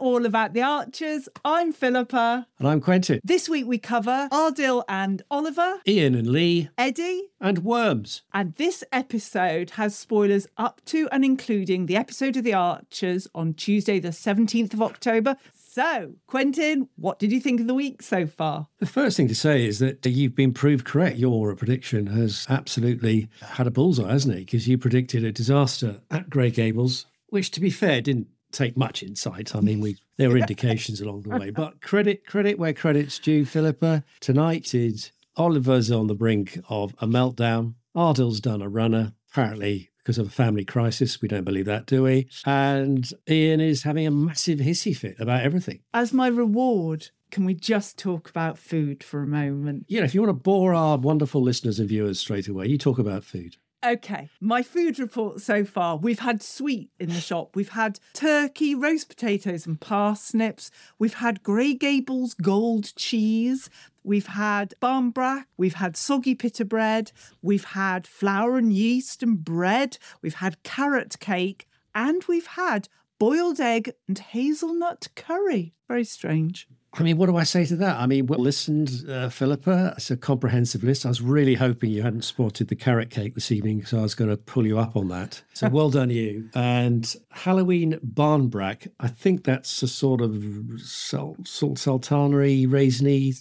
All about the Archers. I'm Philippa. And I'm Quentin. This week we cover Ardil and Oliver, Ian and Lee. Eddie, And Worms. and this episode has spoilers up to and including the episode of The Archers on Tuesday, the 17th of October. So, Quentin, what did you think of the week so far? The first thing to say is that you've been proved correct. Your prediction has absolutely had a bullseye, hasn't it? Because you predicted a disaster at Grey Gables, which, to be fair, didn't take much insight. I mean, we there were indications along the way, but credit credit where credit's due. Philippa tonight is Oliver's on the brink of a meltdown. Ardil's done a runner, apparently because of a family crisis. We don't believe that, do we? And Ian is having a massive hissy fit about everything. As my reward, can we just talk about food for a moment? Yeah, if you want to bore our wonderful listeners and viewers straight away, you talk about food. Okay, my food report so far. We've had sweet in the shop. We've had turkey, roast potatoes, and parsnips. We've had Grey Gables gold cheese. We've had barmbrack. We've had soggy pita bread. We've had flour and yeast and bread. We've had carrot cake. And we've had boiled egg and hazelnut curry. Very strange. I mean, what do I say to that? I mean, well, listened, uh, Philippa. It's a comprehensive list. I was really hoping you hadn't spotted the carrot cake this evening, so I was going to pull you up on that. So well done, you. And Halloween barmbrack. I think that's a sort of salt, salt sultanery, raisiny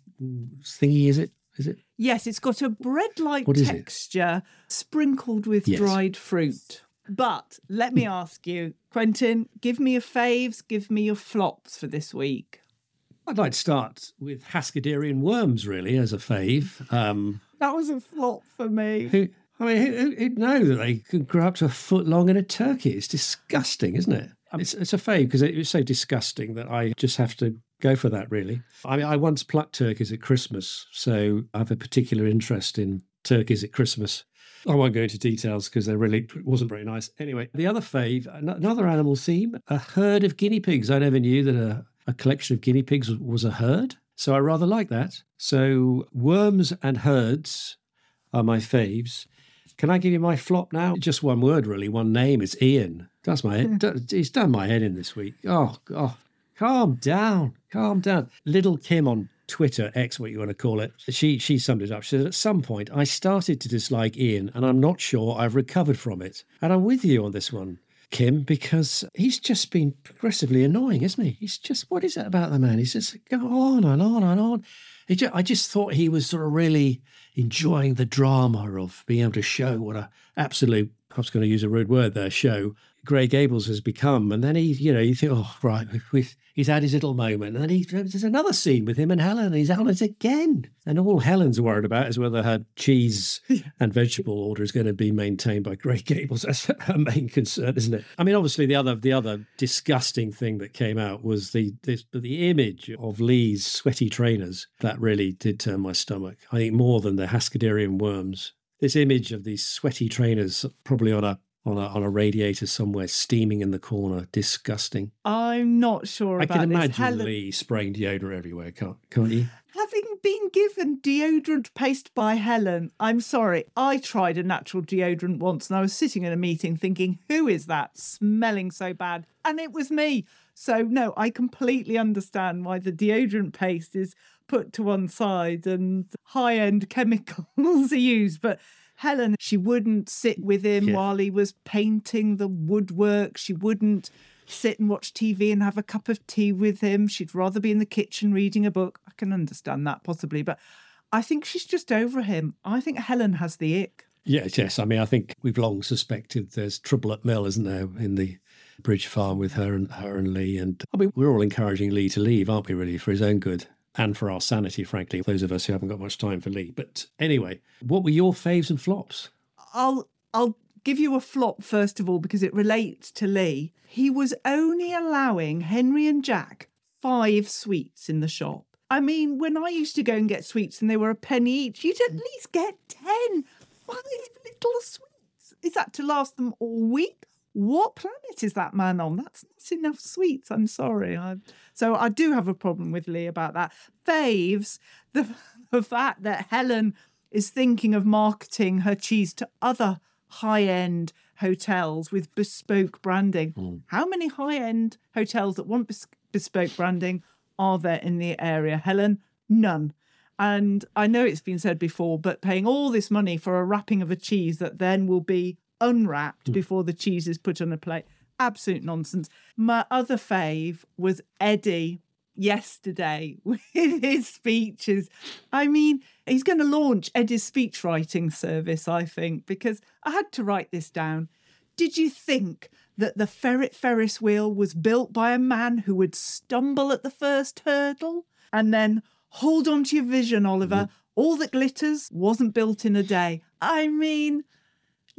thingy. Is it? Is it? Yes, it's got a bread like What is it? texture sprinkled with Yes. dried fruit. But let me ask you, Quentin, give me your faves, give me your flops for this week. I'd like to start with Haskadarian worms, really, as a fave. Um, That was a flop for me. Who, I mean, who, who'd know that they could grow up to a foot long in a turkey? It's disgusting, isn't it? I It's, it's a fave because it was so disgusting that I just have to go for that, really. I mean, I once plucked turkeys at Christmas, so I have a particular interest in turkeys at Christmas. I won't go into details because they really wasn't very nice. Anyway, the other fave, another animal theme, a herd of guinea pigs. I never knew that a, a collection of guinea pigs was, a herd, so I rather like that. So worms and herds are my faves. Can I give you my flop now? Just one word, really. One name. It's Ian. That's my head. Hmm. do- He's done my head in this week. Oh, God. Calm down. Calm down. Little Kim on Twitter, X, what you want to call it, she she summed it up. She said, At some point, I started to dislike Ian, and I'm not sure I've recovered from it. And I'm with you on this one, Kim, because he's just been progressively annoying, isn't he? He's just, what is it about the man? He's just go on and on and on. He ju- I just thought he was sort of really enjoying the drama of being able to show what a absolute. I was going to use a rude word there, show Grey Gables has become. And then he, you know, you think, oh, right, he's had his little moment. And then he, there's another scene with him and Helen, and he's on it again. And all Helen's worried about is whether her cheese and vegetable order is going to be maintained by Grey Gables. That's her main concern, isn't it? I mean, obviously, the other the other disgusting thing that came out was the the, the image of Lee's sweaty trainers. That really did turn my stomach. I think more than the Hascaderian worms this image of these sweaty trainers probably on a on a, on a radiator somewhere, steaming in the corner. Disgusting. I'm not sure. I can imagine Helen... Lee spraying deodorant everywhere. Can't can't you? Having been given deodorant paste by Helen, I'm sorry. I tried a natural deodorant once, and I was sitting in a meeting thinking, "Who is that smelling so bad?" And it was me. So no, I completely understand why the deodorant paste is put to one side and high-end chemicals are used, but Helen, she wouldn't sit with him yeah. while he was painting the woodwork. She wouldn't sit and watch TV and have a cup of tea with him. She'd rather be in the kitchen reading a book. I can understand that possibly, but I think she's just over him. I think Helen has the ick. Yes, yes. I mean, I think we've long suspected there's trouble at Mill, isn't there, in the Bridge Farm with her and her and Lee. And I mean, we're all encouraging Lee to leave, aren't we? Really, for his own good and for our sanity, frankly, those of us who haven't got much time for Lee. But anyway, what were your faves and flops? I'll I'll give you a flop first of all because it relates to Lee. He was only allowing Henry and Jack five sweets in the shop. I mean, when I used to go and get sweets and they were a penny each, you'd at least get ten. Five little sweets. Is that to last them all week? What planet is that man on? That's not enough sweets. I'm sorry. I, so I do have a problem with Lee about that. Faves, the, the fact that Helen is thinking of marketing her cheese to other high end hotels with bespoke branding. Mm. How many high end hotels that want bes- bespoke branding are there in the area? Helen, none. And I know it's been said before, but paying all this money for a wrapping of a cheese that then will be unwrapped mm. before the cheese is put on a plate. Absolute nonsense. My other fave was Eddie yesterday with his speeches. I mean, he's going to launch Eddie's speech writing service, I think, because I had to write this down. Did you think that the ferret Ferris wheel was built by a man who would stumble at the first hurdle and then hold on to your vision, Oliver? Mm. All that glitters wasn't built in a day. I mean,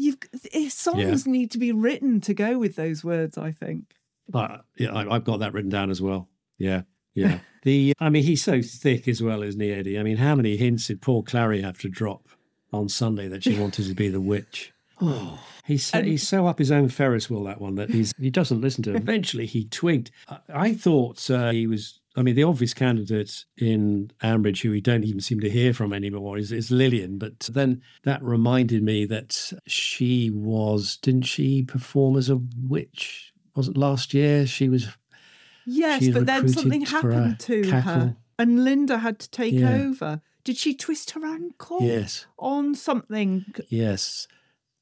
You've eh, songs yeah. need to be written to go with those words. I think. Uh, yeah, I, have got that written down as well. Yeah, yeah. the I mean, he's so thick as well, isn't he, Eddie? I mean, how many hints did poor Clarrie have to drop on Sunday that she wanted to be the witch? Oh, he's so, he's so up his own Ferris wheel that one that he's he doesn't listen to. Eventually, he twigged. I, I thought uh, he was I mean, the obvious candidate in Ambridge, who we don't even seem to hear from anymore, is, is Lilian. But then that reminded me that she was, didn't she perform as a witch? Was it last year? She was. Yes, but then something happened to her, and Linda had to take yeah. over. Did she twist her ankle? Yes. On something? Yes.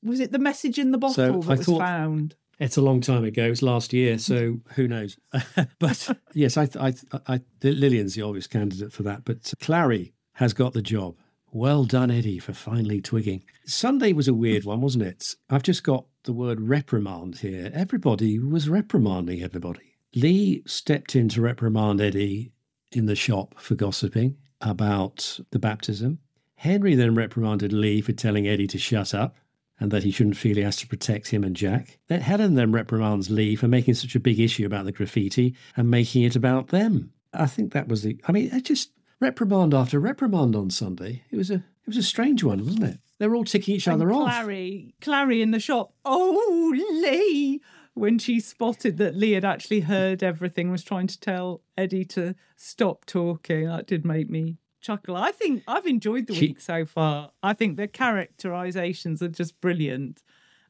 Was it the message in the bottle so that I was thought, found? It's a long time ago. It's last year, so who knows? but yes, I, I, I, Lilian's the obvious candidate for that. But Clarrie has got the job. Well done, Eddie, for finally twigging. Sunday was a weird one, wasn't it? I've just got the word reprimand here. Everybody was reprimanding everybody. Lee stepped in to reprimand Eddie in the shop for gossiping about the baptism. Henry then reprimanded Lee for telling Eddie to shut up and that he shouldn't feel he has to protect him and Jack. Then Helen then reprimands Lee for making such a big issue about the graffiti and making it about them. I think that was the. I mean, it just reprimand after reprimand on Sunday. It was a it was a strange one, wasn't it? They were all ticking each and other Clarrie, off. Clarrie in the shop. Oh, Lee! When she spotted that Lee had actually heard everything, was trying to tell Eddie to stop talking. That did make me chuckle. I think I've enjoyed the week so far. I think the characterizations are just brilliant.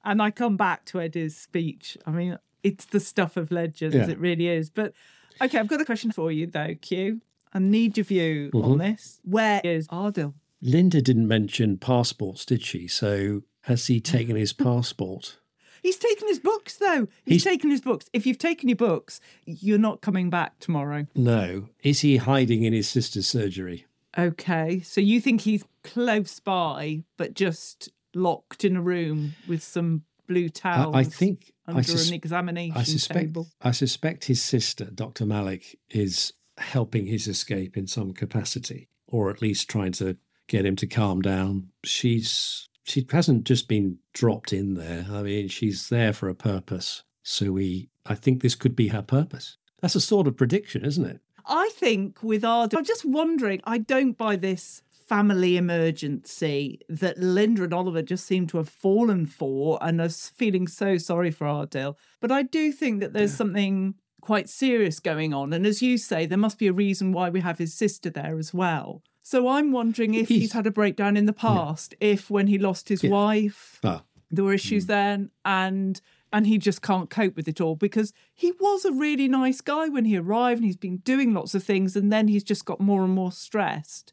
And I come back to Eddie's speech. I mean, it's the stuff of legends, yeah. it really is. But okay, I've got a question for you though, Q. I need your view mm-hmm. on this. Where is Ardil? Linda didn't mention passports, did she? So has he taken his passport? He's taken his books, though. He's, He's, taken his books. If you've taken your books, you're not coming back tomorrow. No. Is he hiding in his sister's surgery? Okay, so you think he's close by, but just locked in a room with some blue towels. I, I think under I, sus- an examination I suspect table. I suspect his sister, Dr. Malik, is helping his escape in some capacity, or at least trying to get him to calm down. She's she hasn't just been dropped in there. I mean, she's there for a purpose. So we I think this could be her purpose. That's a sort of prediction, isn't it? I think with Ardell, I'm just wondering, I don't buy this family emergency that Linda and Oliver just seem to have fallen for and are feeling so sorry for Ardell. But I do think that there's something quite serious going on. And as you say, there must be a reason why we have his sister there as well. So I'm wondering if he's, He's- had a breakdown in the past, if when he lost his Yeah. wife, Ah, there were issues then and and he just can't cope with it all because he was a really nice guy when he arrived and he's been doing lots of things and then he's just got more and more stressed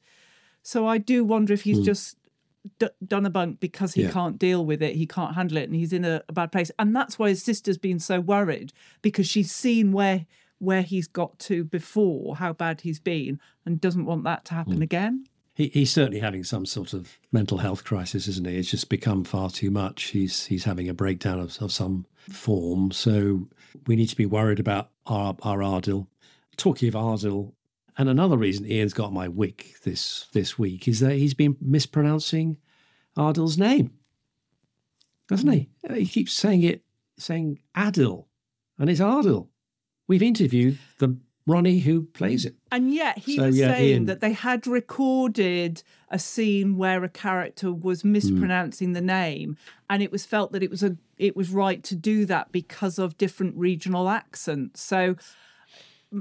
so i do wonder if he's hmm. just d- done a bunk because he. Yeah. can't deal with it he can't handle it and he's in a, a bad place and that's why his sister's been so worried because she's seen where where he's got to before how bad he's been and doesn't want that to happen hmm. again he, he's certainly having some sort of mental health crisis, isn't he? It's just become far too much. He's he's having a breakdown of, of some form. So we need to be worried about our our Ardil. Talking of Ardil, and another reason Ian's got my wick this this week is that he's been mispronouncing Ardil's name, doesn't he? Uh, he keeps saying it, saying Adil, and it's Ardil. We've interviewed the Ronnie who plays it. And yet he So, was yeah, saying Ian- that they had recorded a scene where a character was Hmm. mispronouncing the name, and it was felt that it was a it was right to do that because of different regional accents. So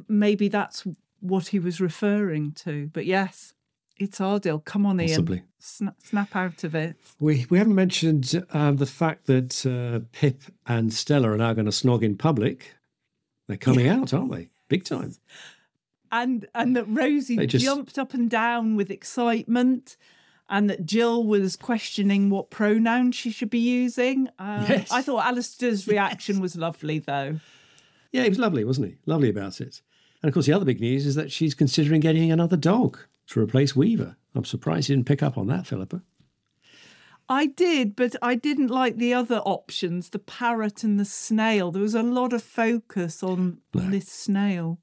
maybe that's what he was referring to. But yes, it's Ardil. Come on, Ian, Possibly. Sna- snap out of it. We we haven't mentioned um, the fact that uh, Pip and Stella are now going to snog in public. They're coming out, aren't they? Big time. and and that Rosie just- jumped up and down with excitement, and that Jill was questioning what pronoun she should be using. Um, Yes. I thought Alistair's reaction was lovely, though. Yeah, he was lovely, wasn't he? Lovely about it. And of course, the other big news is that she's considering getting another dog to replace Weaver. I'm surprised you didn't pick up on that, Philippa. I did, but I didn't like the other options, the parrot and the snail. There was a lot of focus on No. this snail.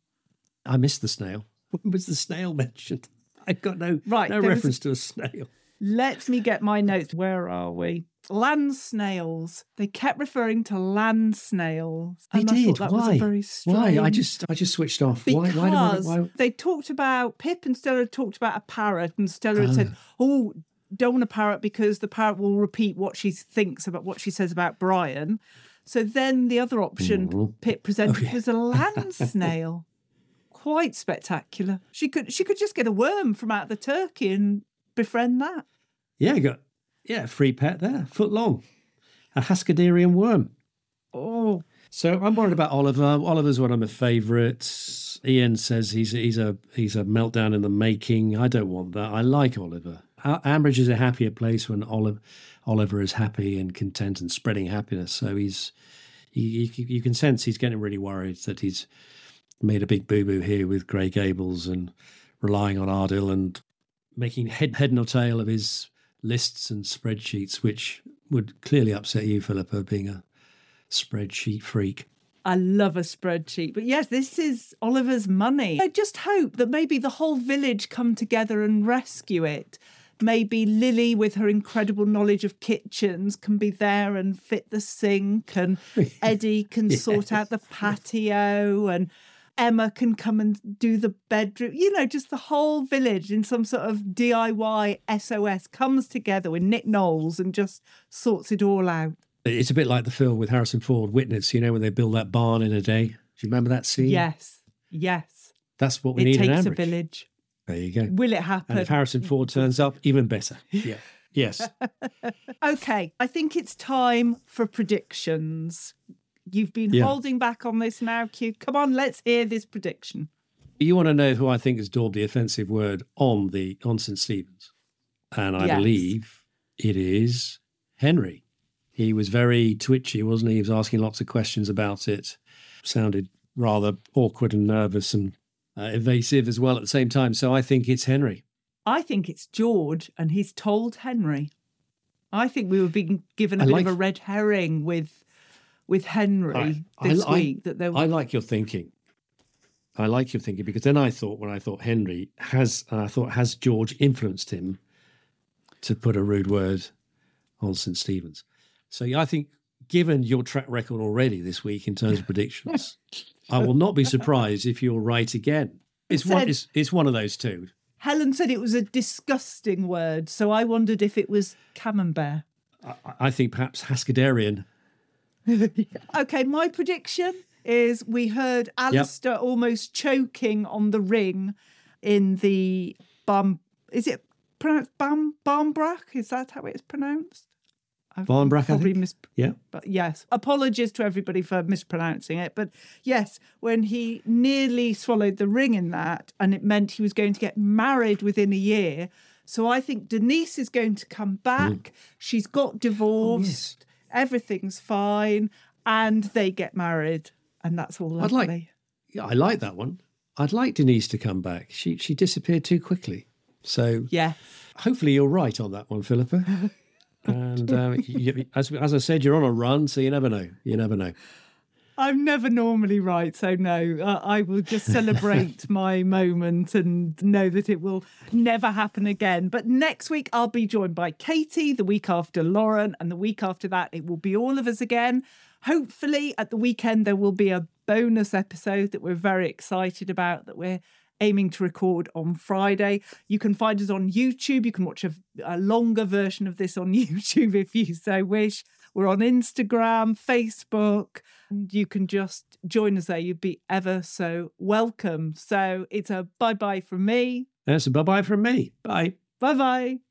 I missed the snail. When was the snail mentioned? I got no Right, no was- reference to a snail. Let me get my notes. Where are we? Land snails. They kept referring to land snails. They and I did. thought that why? was a very strange. Why? I just I just switched off. Because why? Why? do I- why? they talked about Pip and Stella talked about a parrot, and Stella had said, "Oh, don't want a parrot because the parrot will repeat what she thinks about what she says about Brian." So then the other option mm. Pip presented Oh, yeah. was a land snail. Quite spectacular. She could she could just get a worm from out of the turkey and befriend that. Yeah, got yeah, free pet there, foot long, a Haskaderian worm. Oh, So I'm worried about Oliver. Oliver's one of my favourites. Ian says he's he's a he's a meltdown in the making. I don't want that. I like Oliver. Ambridge is a happier place when Oliver Oliver is happy and content and spreading happiness. So he's you, you, you can sense he's getting really worried that he's made a big boo boo here with Grey Gables and relying on Ardil and making head head nor tail of his lists and spreadsheets, which would clearly upset you, Philippa, being a spreadsheet freak. I love a spreadsheet. But yes, this is Oliver's money. I just hope that maybe the whole village come together and rescue it. Maybe Lily, with her incredible knowledge of kitchens, can be there and fit the sink, and Eddie can sort out the patio, and Emma can come and do the bedroom. You know, just the whole village in some sort of DIY SOS comes together with Nick Knowles and just sorts it all out. It's a bit like the film with Harrison Ford, Witness, you know, when they build that barn in a day. Do you remember that scene? Yes, yes. That's what we it need in takes a village. There you go. Will it happen? And if Harrison Ford turns up, even better. Yeah. Yes. Okay, I think it's time for predictions. You've been Yeah. holding back on this now, Q. Come on, let's hear this prediction. you want to know who I think has daubed the offensive word on the on St. Stephen's. And I Yes. believe it is Henry. He was very twitchy, wasn't he? He was asking lots of questions about it. Sounded rather awkward and nervous and uh, evasive as well at the same time. So I think it's Henry. I think it's George, and he's told Henry. I think we were being given a I bit like- of a red herring with with Henry this week. that there I like your thinking. I like your thinking because then I thought when I thought Henry has, I thought has George influenced him to put a rude word on St Stephen's. So yeah, I think given your track record already this week in terms of predictions, I will not be surprised if you're right again. It's one. It's, it's one of those two. Helen said it was a disgusting word, so I wondered if it was camembert. I, I think perhaps Haskadarian. Okay, my prediction is we heard Alistair almost choking on the ring in the bum. Is it pronounced bam Barmbrack? Is that how it's pronounced? I probably mis- Yeah. but yes, apologies to everybody for mispronouncing it. But yes, when he nearly swallowed the ring in that, and it meant he was going to get married within a year. So I think Denise is going to come back. Mm. She's got divorced. Oh, Everything's fine. And they get married. And that's all Lovely. I'd like- Yeah, I like that one. I'd like Denise to come back. She she disappeared too quickly. So yeah. hopefully you're right on that one, Philippa. and um, you, as as I said, you're on a run, so you never know. You never know. I'm never normally right, so no, uh, I will just celebrate my moment and know that it will never happen again. But next week, I'll be joined by Katie, the week after Lauren, and the week after that, it will be all of us again. Hopefully, at the weekend, there will be a bonus episode that we're very excited about that we're aiming to record on Friday. You can find us on YouTube. You can watch a, a longer version of this on YouTube if you so wish. We're on Instagram, Facebook, and you can just join us there. You'd be ever so welcome. So it's a bye bye from me. That's a bye bye from me. Bye. Bye bye.